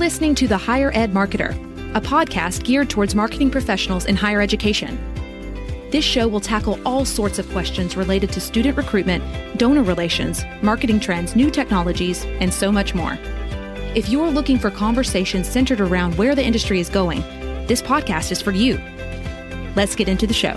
listening to The Higher Ed Marketer, a podcast geared towards marketing professionals in higher education. This show will tackle all sorts of questions related to student recruitment, donor relations, marketing trends, new technologies, and so much more. If you're looking for conversations centered around where the industry is going, this podcast is for you. Let's get into the show.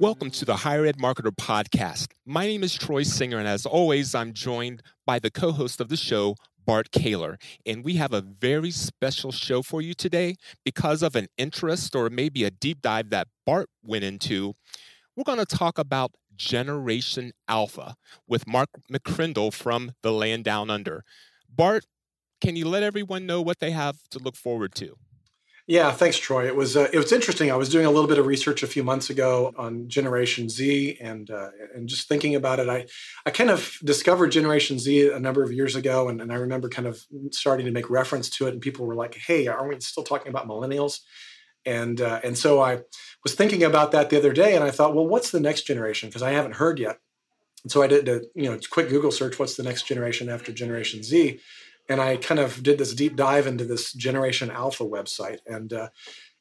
Welcome to the Higher Ed Marketer Podcast. My name is Troy Singer, and as always, I'm joined by the co host of the show, Bart Caylor. And we have a very special show for you today because of an interest or maybe a deep dive that Bart went into. We're going to talk about Generation Alpha with Mark McCrindle from the Land Down Under. Bart, can you let everyone know what they have to look forward to? Yeah, thanks, Troy. It was uh, it was interesting. I was doing a little bit of research a few months ago on Generation Z, and uh, and just thinking about it, I I kind of discovered Generation Z a number of years ago, and, and I remember kind of starting to make reference to it, and people were like, "Hey, aren't we still talking about millennials?" And uh, and so I was thinking about that the other day, and I thought, well, what's the next generation? Because I haven't heard yet. And so I did a you know quick Google search. What's the next generation after Generation Z? And I kind of did this deep dive into this Generation Alpha website, and uh,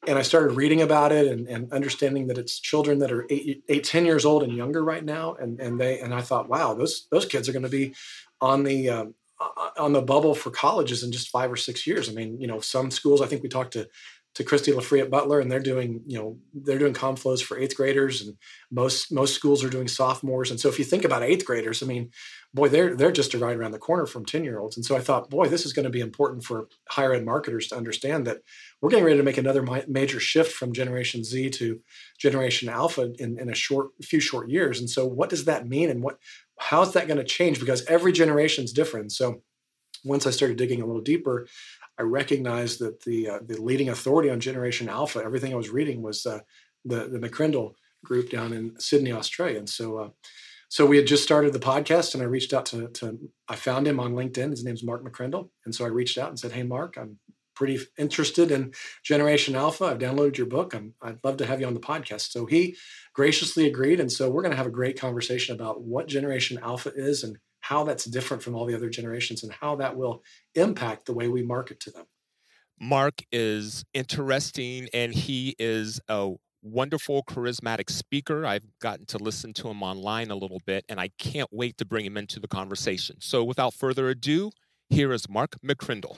and I started reading about it and, and understanding that it's children that are eight, eight, 10 years old and younger right now, and and they and I thought, wow, those those kids are going to be on the um, on the bubble for colleges in just five or six years. I mean, you know, some schools. I think we talked to to Christy LaFree at Butler, and they're doing, you know, they're doing ComFlows for eighth graders, and most most schools are doing sophomores. And so, if you think about eighth graders, I mean, boy, they're they're just right around the corner from ten year olds. And so, I thought, boy, this is going to be important for higher ed marketers to understand that we're getting ready to make another major shift from Generation Z to Generation Alpha in, in a short few short years. And so, what does that mean, and what how is that going to change? Because every generation is different. So once I started digging a little deeper, I recognized that the uh, the leading authority on Generation Alpha, everything I was reading was uh, the the McCrindle group down in Sydney, Australia. And so, uh, so we had just started the podcast, and I reached out to, to I found him on LinkedIn. His name's Mark McCrindle, and so I reached out and said, "Hey, Mark, I'm pretty interested in Generation Alpha. I've downloaded your book. i would love to have you on the podcast." So he graciously agreed, and so we're going to have a great conversation about what Generation Alpha is and how that's different from all the other generations and how that will impact the way we market to them. Mark is interesting and he is a wonderful, charismatic speaker. I've gotten to listen to him online a little bit and I can't wait to bring him into the conversation. So without further ado, here is Mark McCrindle.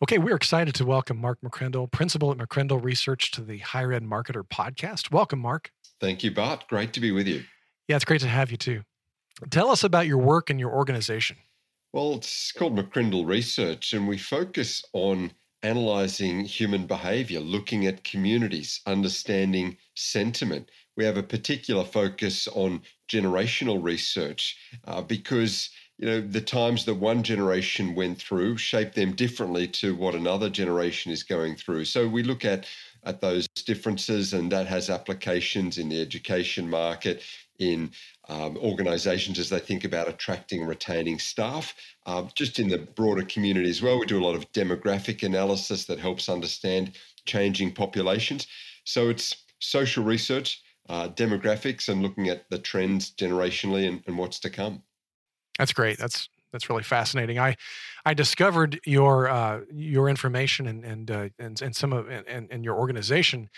Okay, we're excited to welcome Mark McCrindle, principal at McCrindle Research, to the Higher Ed Marketer podcast. Welcome, Mark. Thank you, Bart. Great to be with you. Yeah, it's great to have you too. Tell us about your work and your organization. Well, it's called McCrindle Research, and we focus on analyzing human behavior, looking at communities, understanding sentiment. We have a particular focus on generational research uh, because you know the times that one generation went through shape them differently to what another generation is going through. So we look at at those differences, and that has applications in the education market, in um, organizations as they think about attracting and retaining staff. Uh, just in the broader community as well, we do a lot of demographic analysis that helps understand changing populations. So it's social research, uh, demographics, and looking at the trends generationally and, and what's to come. That's great. That's that's really fascinating. I I discovered your uh, your information and and uh, and, and some of and, and your organization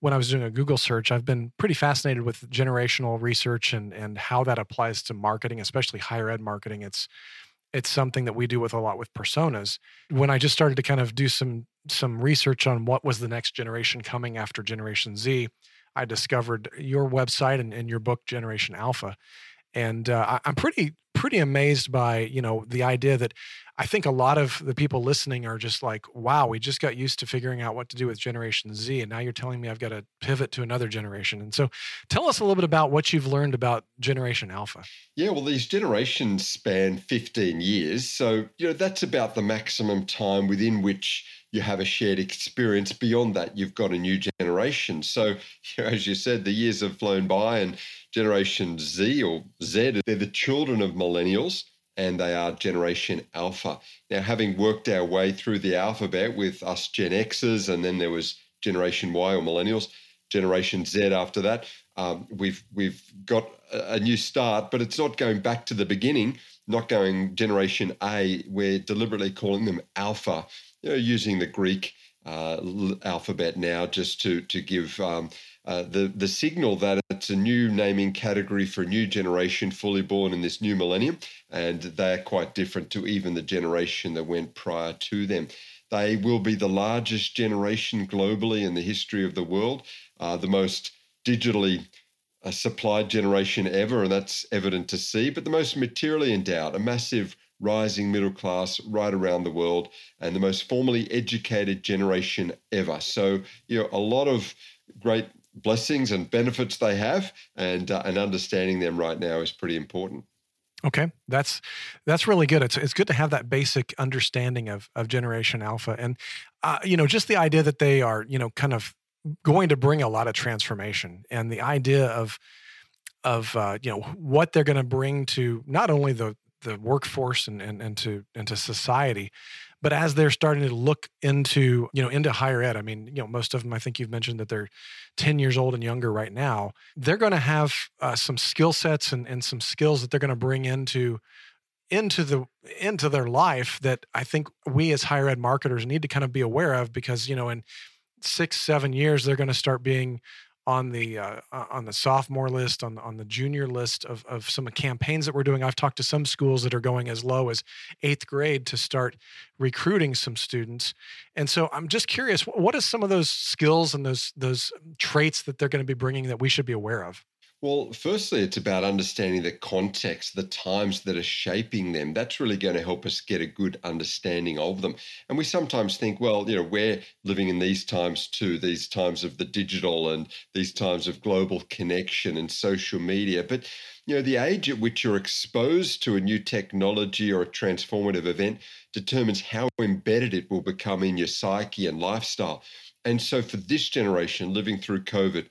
when I was doing a Google search, I've been pretty fascinated with generational research and and how that applies to marketing, especially higher ed marketing. It's it's something that we do with a lot with personas. When I just started to kind of do some some research on what was the next generation coming after Generation Z, I discovered your website and, and your book Generation Alpha, and uh, I, I'm pretty pretty amazed by you know the idea that I think a lot of the people listening are just like, wow, we just got used to figuring out what to do with Generation Z. And now you're telling me I've got to pivot to another generation. And so tell us a little bit about what you've learned about Generation Alpha. Yeah, well, these generations span 15 years. So, you know, that's about the maximum time within which you have a shared experience. Beyond that, you've got a new generation. So, you know, as you said, the years have flown by, and Generation Z or Z, they're the children of millennials and they are Generation Alpha. Now, having worked our way through the alphabet with us Gen Xers, and then there was Generation Y or Millennials, Generation Z after that. Um, we've we've got a, new start, but it's not going back to the beginning. Not going Generation A. We're deliberately calling them Alpha, you know, using the Greek uh, alphabet now just to to give um, uh, the the signal that it's a new naming category for a new generation fully born in this new millennium, and they're quite different to even the generation that went prior to them. They will be the largest generation globally in the history of the world, uh, the most digitally uh, supplied generation ever, and that's evident to see, but the most materially endowed, a massive rising middle class right around the world, and the most formally educated generation ever. So, you know, a lot of great blessings and benefits they have, and uh, and understanding them right now is pretty important. Okay, that's that's really good. It's it's good to have that basic understanding of of Generation Alpha, and uh, you know, just the idea that they are you know kind of going to bring a lot of transformation, and the idea of of uh, you know what they're going to bring to not only the the workforce and, and, and to and to society. But as they're starting to look into you know into higher ed i mean you know most of them i think you've mentioned that they're 10 years old and younger right now they're going to have uh, some skill sets and, and some skills that they're going to bring into into the into their life that i think we as higher ed marketers need to kind of be aware of because you know in six seven years they're going to start being on the uh, on the sophomore list, on on the junior list of of some campaigns that we're doing. I've talked to some schools that are going as low as eighth grade to start recruiting some students, and so I'm just curious, what are some of those skills and those those traits that they're going to be bringing that we should be aware of? Well, firstly, it's about understanding the context, the times that are shaping them. That's really going to help us get a good understanding of them. And we sometimes think, well, you know, we're living in these times too, these times of the digital and these times of global connection and social media. But, you know, the age at which you're exposed to a new technology or a transformative event determines how embedded it will become in your psyche and lifestyle. And so for this generation living through COVID,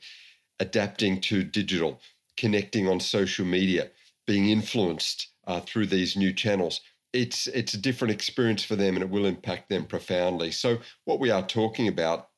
adapting to digital, connecting on social media, being influenced uh, through these new channels. It's it's a different experience for them, and it will impact them profoundly. So, what we are talking about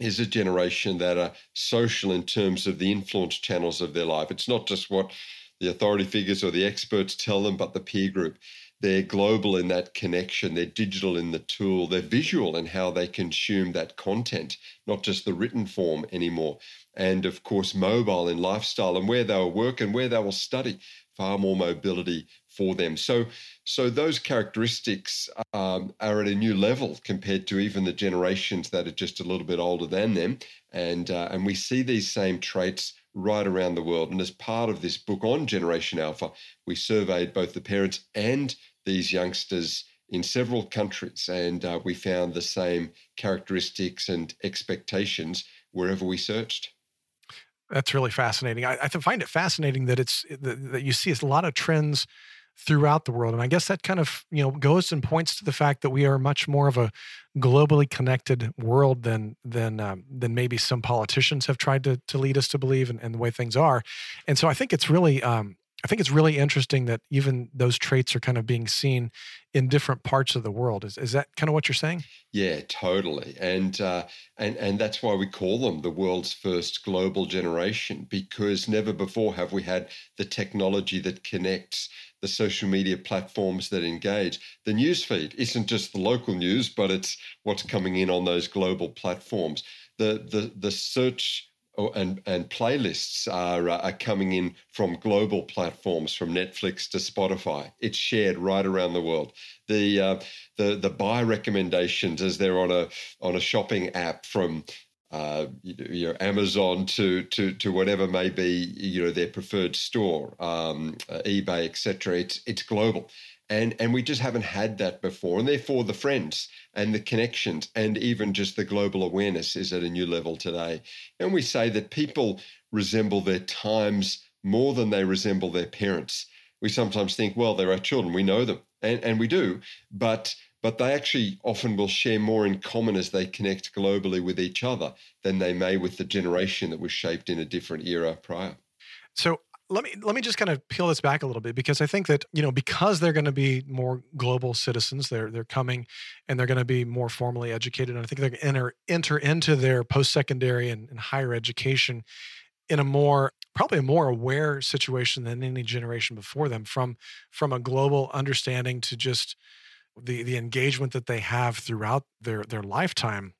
is a generation that are social in terms of the influence channels of their life. It's not just what the authority figures or the experts tell them, but the peer group. They're global in that connection, they're digital in the tool, they're visual in how they consume that content, not just the written form anymore. And of course mobile in lifestyle and where they will work and where they will study far more mobility for them. So so those characteristics um, are at a new level compared to even the generations that are just a little bit older than them. And uh, and we see these same traits right around the world. And as part of this book on generation alpha we surveyed both the parents and these youngsters in several countries. And uh, we found the same characteristics and expectations wherever we searched. That's really fascinating. I, I find it fascinating that it's that, that you see a lot of trends throughout the world, and I guess that kind of you know goes and points to the fact that we are much more of a globally connected world than than um, than maybe some politicians have tried to to lead us to believe, and, and the way things are. And so I think it's really um, I think it's really interesting that even those traits are kind of being seen in different parts of the world. Is, is that kind of what you're saying? Yeah, totally. And uh, and and that's why we call them the world's first global generation because never before have we had the technology that connects the social media platforms that engage. The newsfeed isn't just the local news, but it's what's coming in on those global platforms. The the the search Oh, and and playlists are uh, are coming in from global platforms, from Netflix to Spotify. It's shared right around the world. The uh, the the buy recommendations as they're on a on a shopping app from uh, you know Amazon to to to whatever may be you know their preferred store, um, uh, eBay, etc. It's it's global, and and we just haven't had that before, and therefore the friends and the connections and even just the global awareness is at a new level today. And we say that people resemble their times more than they resemble their parents. We sometimes think, well, they're our children, we know them, and, and we do, but but they actually often will share more in common as they connect globally with each other than they may with the generation that was shaped in a different era prior. So let me let me just kind of peel this back a little bit because I think that you know because they're going to be more global citizens, they're they're coming and they're going to be more formally educated, and I think they're going to enter enter into their post secondary and, and higher education in a more probably a more aware situation than any generation before them from from a global understanding to just the the engagement that they have throughout their their lifetime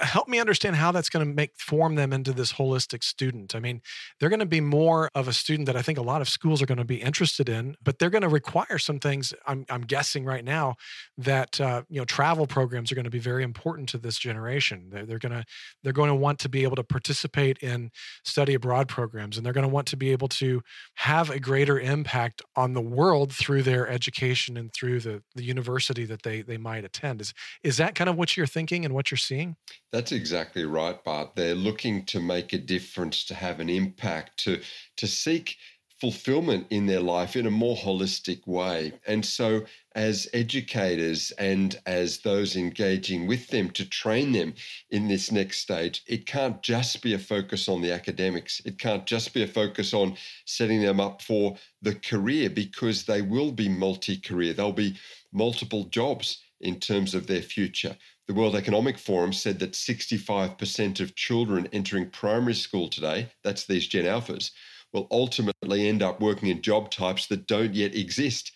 help me understand how that's going to make form them into this holistic student. I mean, they're going to be more of a student that I think a lot of schools are going to be interested in, but they're going to require some things. I'm, I'm guessing right now that uh, you know travel programs are going to be very important to this generation. They're, they're going to they're going to want to be able to participate in study abroad programs, and they're going to want to be able to have a greater impact on the world through their education and through the the university that they they might attend. Is is that kind of what you're thinking and what you're seeing? That's exactly right, Bart. They're looking to make a difference, to have an impact, to to seek fulfillment in their life in a more holistic way. And so, as educators and as those engaging with them to train them in this next stage, it can't just be a focus on the academics. It can't just be a focus on setting them up for the career because they will be multi career, there'll be multiple jobs in terms of their future. The World Economic Forum said that 65% of children entering primary school today, that's these Gen Alphas, will ultimately end up working in job types that don't yet exist.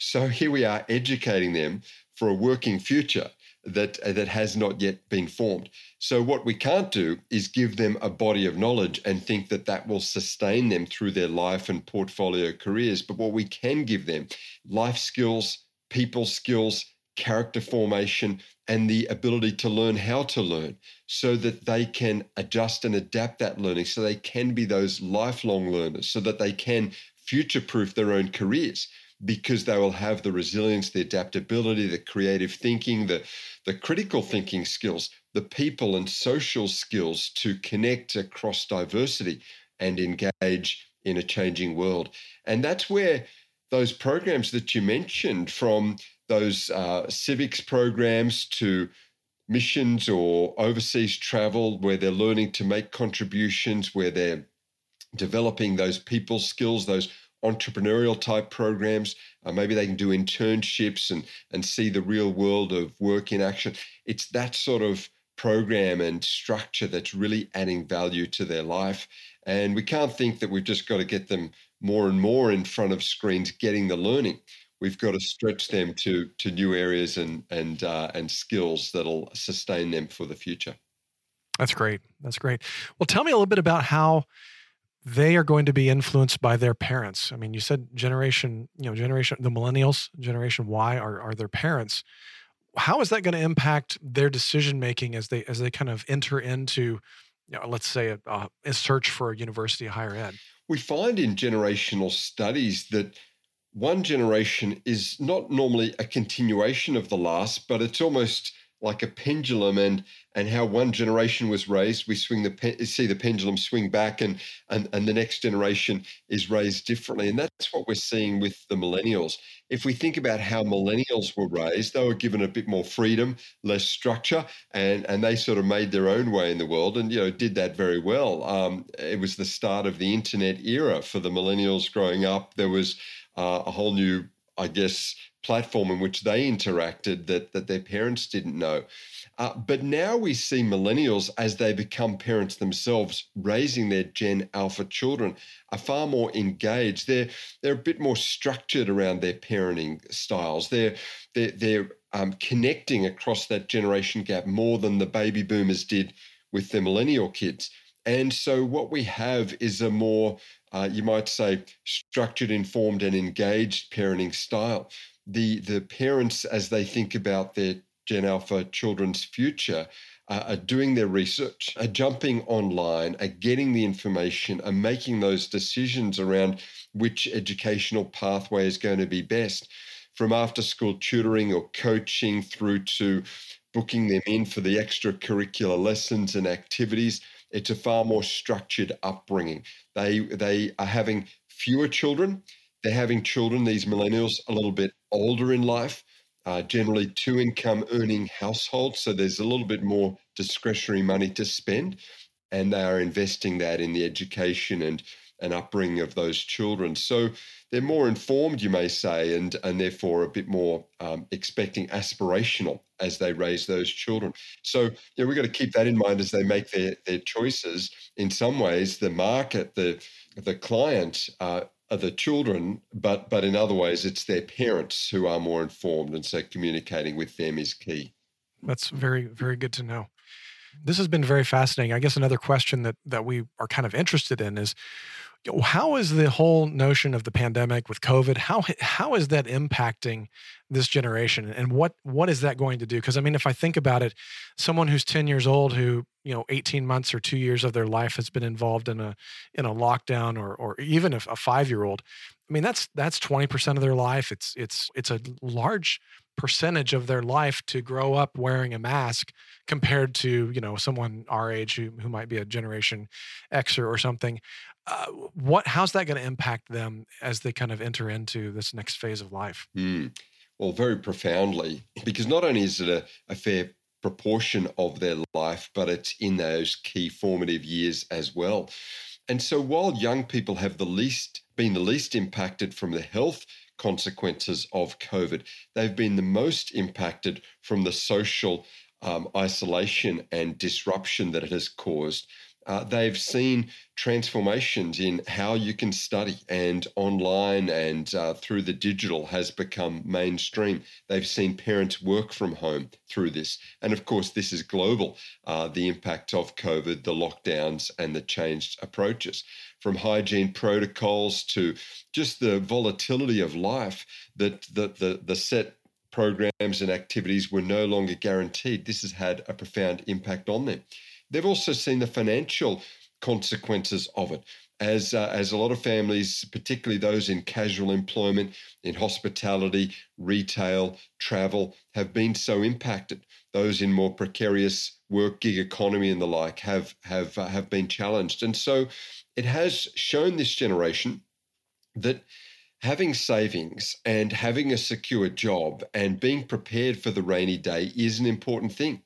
So here we are educating them for a working future that uh, that has not yet been formed. So what we can't do is give them a body of knowledge and think that that will sustain them through their life and portfolio careers. But what we can give them life skills, people skills, character formation, and the ability to learn how to learn so that they can adjust and adapt that learning so they can be those lifelong learners, so that they can future proof their own careers because they will have the resilience, the adaptability, the creative thinking, the, the critical thinking skills, the people and social skills to connect across diversity and engage in a changing world. And that's where those programs that you mentioned from those uh, civics programs to missions or overseas travel where they're learning to make contributions, where they're developing those people skills, those entrepreneurial type programs. Uh, maybe they can do internships and, and see the real world of work in action. It's that sort of program and structure that's really adding value to their life. And we can't think that we've just got to get them more and more in front of screens getting the learning we've got to stretch them to to new areas and and uh, and skills that'll sustain them for the future. That's great. That's great. Well, tell me a little bit about how they are going to be influenced by their parents. I mean, you said generation, you know, generation the millennials, generation Y are are their parents. How is that going to impact their decision making as they as they kind of enter into, you know, let's say a, a search for a university higher ed? We find in generational studies that one generation is not normally a continuation of the last, but it's almost like a pendulum and and how one generation was raised. We swing the see the pendulum swing back and and and the next generation is raised differently. And that's what we're seeing with the millennials. If we think about how millennials were raised they were given a bit more freedom less structure and and they sort of made their own way in the world and you know did that very well. Um, it was the start of the internet era for the millennials growing up. There was uh, a whole new, I guess, platform in which they interacted that that their parents didn't know. Uh, but now we see millennials as they become parents themselves, raising their Gen Alpha children, are far more engaged. They're they're a bit more structured around their parenting styles. They're they're, they're um, connecting across that generation gap more than the baby boomers did with the millennial kids. And so what we have is a more uh, you might say, structured, informed, and engaged parenting style. The, the parents, as they think about their Gen Alpha children's future, uh, are doing their research, are jumping online, are getting the information, are making those decisions around which educational pathway is going to be best. From after school tutoring or coaching through to booking them in for the extracurricular lessons and activities it's a far more structured upbringing. They they are having fewer children. They're having children. These millennials a little bit older in life. Uh, generally, two income earning households. So there's a little bit more discretionary money to spend, and they are investing that in the education and and upbringing of those children. So they're more informed, you may say, and and therefore a bit more um, expecting aspirational as they raise those children. So yeah, we've got to keep that in mind as they make their their choices. In some ways, the market, the the client. Uh, are the children, but but in other ways, it's their parents who are more informed, and so communicating with them is key. That's very very good to know. This has been very fascinating. I guess another question that that we are kind of interested in is how is the whole notion of the pandemic with COVID? How how is that impacting this generation, and what what is that going to do? Because I mean, if I think about it, someone who's ten years old, who you know, eighteen months or two years of their life has been involved in a in a lockdown, or or even a five year old, I mean, that's that's twenty percent of their life. It's it's it's a large percentage of their life to grow up wearing a mask compared to you know someone our age who, who might be a generation xer or something uh, what how's that going to impact them as they kind of enter into this next phase of life mm. well very profoundly because not only is it a, a fair proportion of their life but it's in those key formative years as well and so while young people have the least been the least impacted from the health consequences of COVID. They've been the most impacted from the social um, isolation and disruption that it has caused. Uh, they've seen transformations in how you can study, and online and uh, through the digital has become mainstream. They've seen parents work from home through this. And of course, this is global uh, the impact of COVID, the lockdowns, and the changed approaches from hygiene protocols to just the volatility of life that the, the, the set programs and activities were no longer guaranteed. This has had a profound impact on them. They've also seen the financial consequences of it. As, uh, as a lot of families, particularly those in casual employment, in hospitality, retail, travel, have been so impacted. Those in more precarious work, gig economy, and the like have have uh, have been challenged. And so, it has shown this generation that having savings and having a secure job and being prepared for the rainy day is an important thing.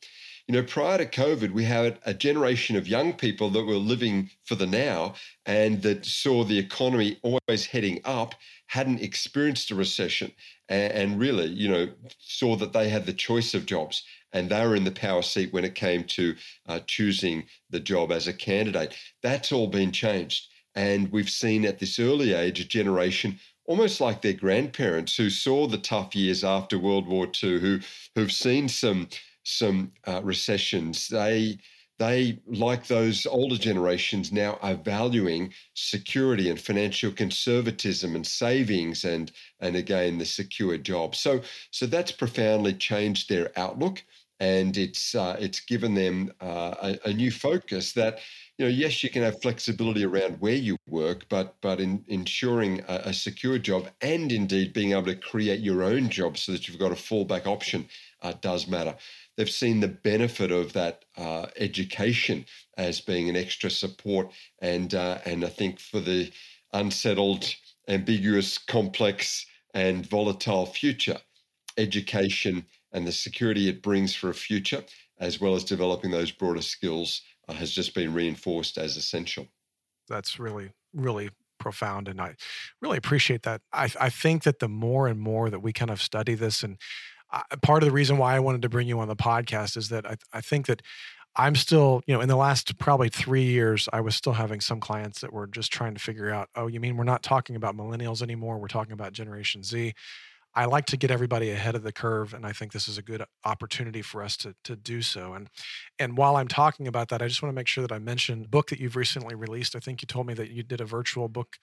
You know, prior to COVID, we had a generation of young people that were living for the now and that saw the economy always heading up, hadn't experienced a recession, and, and really, you know, saw that they had the choice of jobs and they were in the power seat when it came to uh, choosing the job as a candidate. That's all been changed. And we've seen at this early age a generation almost like their grandparents who saw the tough years after World War II, who who've seen some some uh, recessions. They they, like those older generations, now are valuing security and financial conservatism and savings and and again the secure job. So so that's profoundly changed their outlook and it's uh, it's given them uh, a, a, new focus that you know yes you can have flexibility around where you work but but in ensuring a, a, secure job and indeed being able to create your own job so that you've got a fallback option uh, does matter they've seen the benefit of that uh, education as being an extra support and uh, and I think for the unsettled ambiguous complex and volatile future education and the security it brings for a future, as well as developing those broader skills, uh, has just been reinforced as essential. That's really, really profound. And I really appreciate that. I, I think that the more and more that we kind of study this, and I, part of the reason why I wanted to bring you on the podcast is that I, I think that I'm still, you know, in the last probably three years, I was still having some clients that were just trying to figure out, oh, you mean we're not talking about millennials anymore? We're talking about Generation Z. I like to get everybody ahead of the curve, and I think this is a good opportunity for us to to do so. And and while I'm talking about that, I just want to make sure that I mention book that you've recently released. I think you told me that you did a virtual book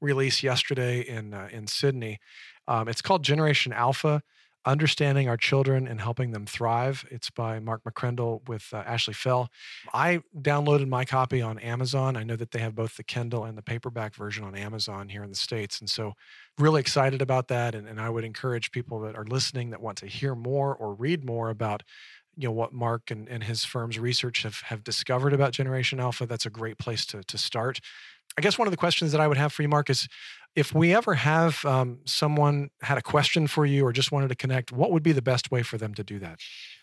release yesterday in uh, in Sydney. Um, it's called Generation Alpha. Understanding Our Children and Helping Them Thrive. It's by Mark McCrindle with uh, Ashley Fell. I downloaded my copy on Amazon. I know that they have both the Kindle and the paperback version on Amazon here in the States. And so, really excited about that. And, and I would encourage people that are listening that want to hear more or read more about you know what Mark and, and his firm's research have, have discovered about Generation Alpha, that's a great place to, to start. I guess one of the questions that I would have for you, Mark, is if we ever have um, someone had a question for you or just wanted to connect, what would be the best way for them to do that?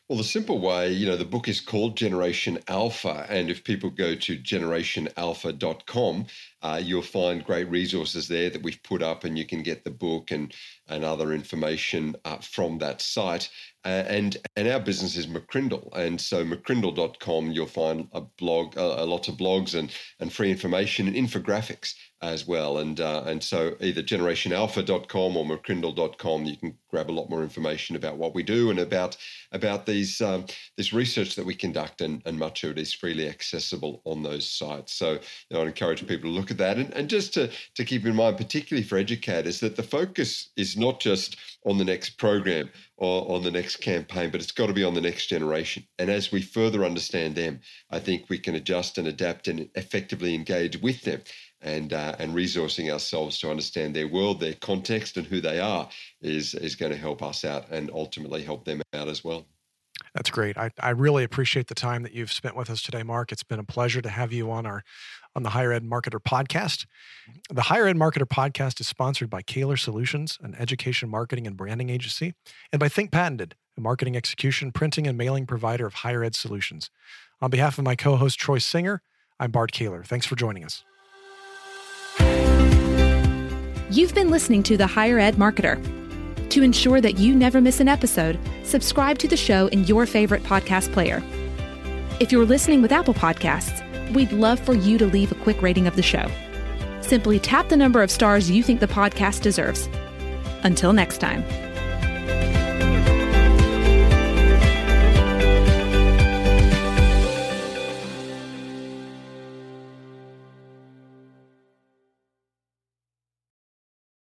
Well, the simple way, you know, the book is called Generation Alpha. And if people go to generationalpha.com, uh, you'll find great resources there that we've put up, and you can get the book and and other information uh, from that site. Uh, and and our business is McCrindle, and so McCrindle.com you'll find a blog, a lot of blogs and and free information and infographics as well. And uh, and so either generationalpha.com or McCrindle.com, you can grab a lot more information about what we do and about about these um, this research that we conduct, and, and much of it is freely accessible on those sites. So you know, I'd encourage people to look at that, and, and just to to keep in mind, particularly for educators, that the focus is not just on the next program or on the next campaign, but it's got to be on the next generation. And as we further understand them, I think we can adjust and adapt and effectively engage with them and uh, and resourcing ourselves to understand their world, their context, and who they are is is going to help us out and ultimately help them out as well. That's great. I, I really appreciate the time that you've spent with us today, Mark. It's been a pleasure to have you on our on the Higher Ed Marketer podcast. The Higher Ed Marketer podcast is sponsored by Caylor Solutions, an education marketing and branding agency, and by Think Patented, a marketing execution, printing, and mailing provider of higher ed solutions. On behalf of my co-host Troy Singer, I'm Bart Caylor. Thanks for joining us. You've been listening to The Higher Ed Marketer. To ensure that you never miss an episode, subscribe to the show in your favorite podcast player. If you're listening with Apple Podcasts, we'd love for you to leave a quick rating of the show. Simply tap the number of stars you think the podcast deserves. Until next time.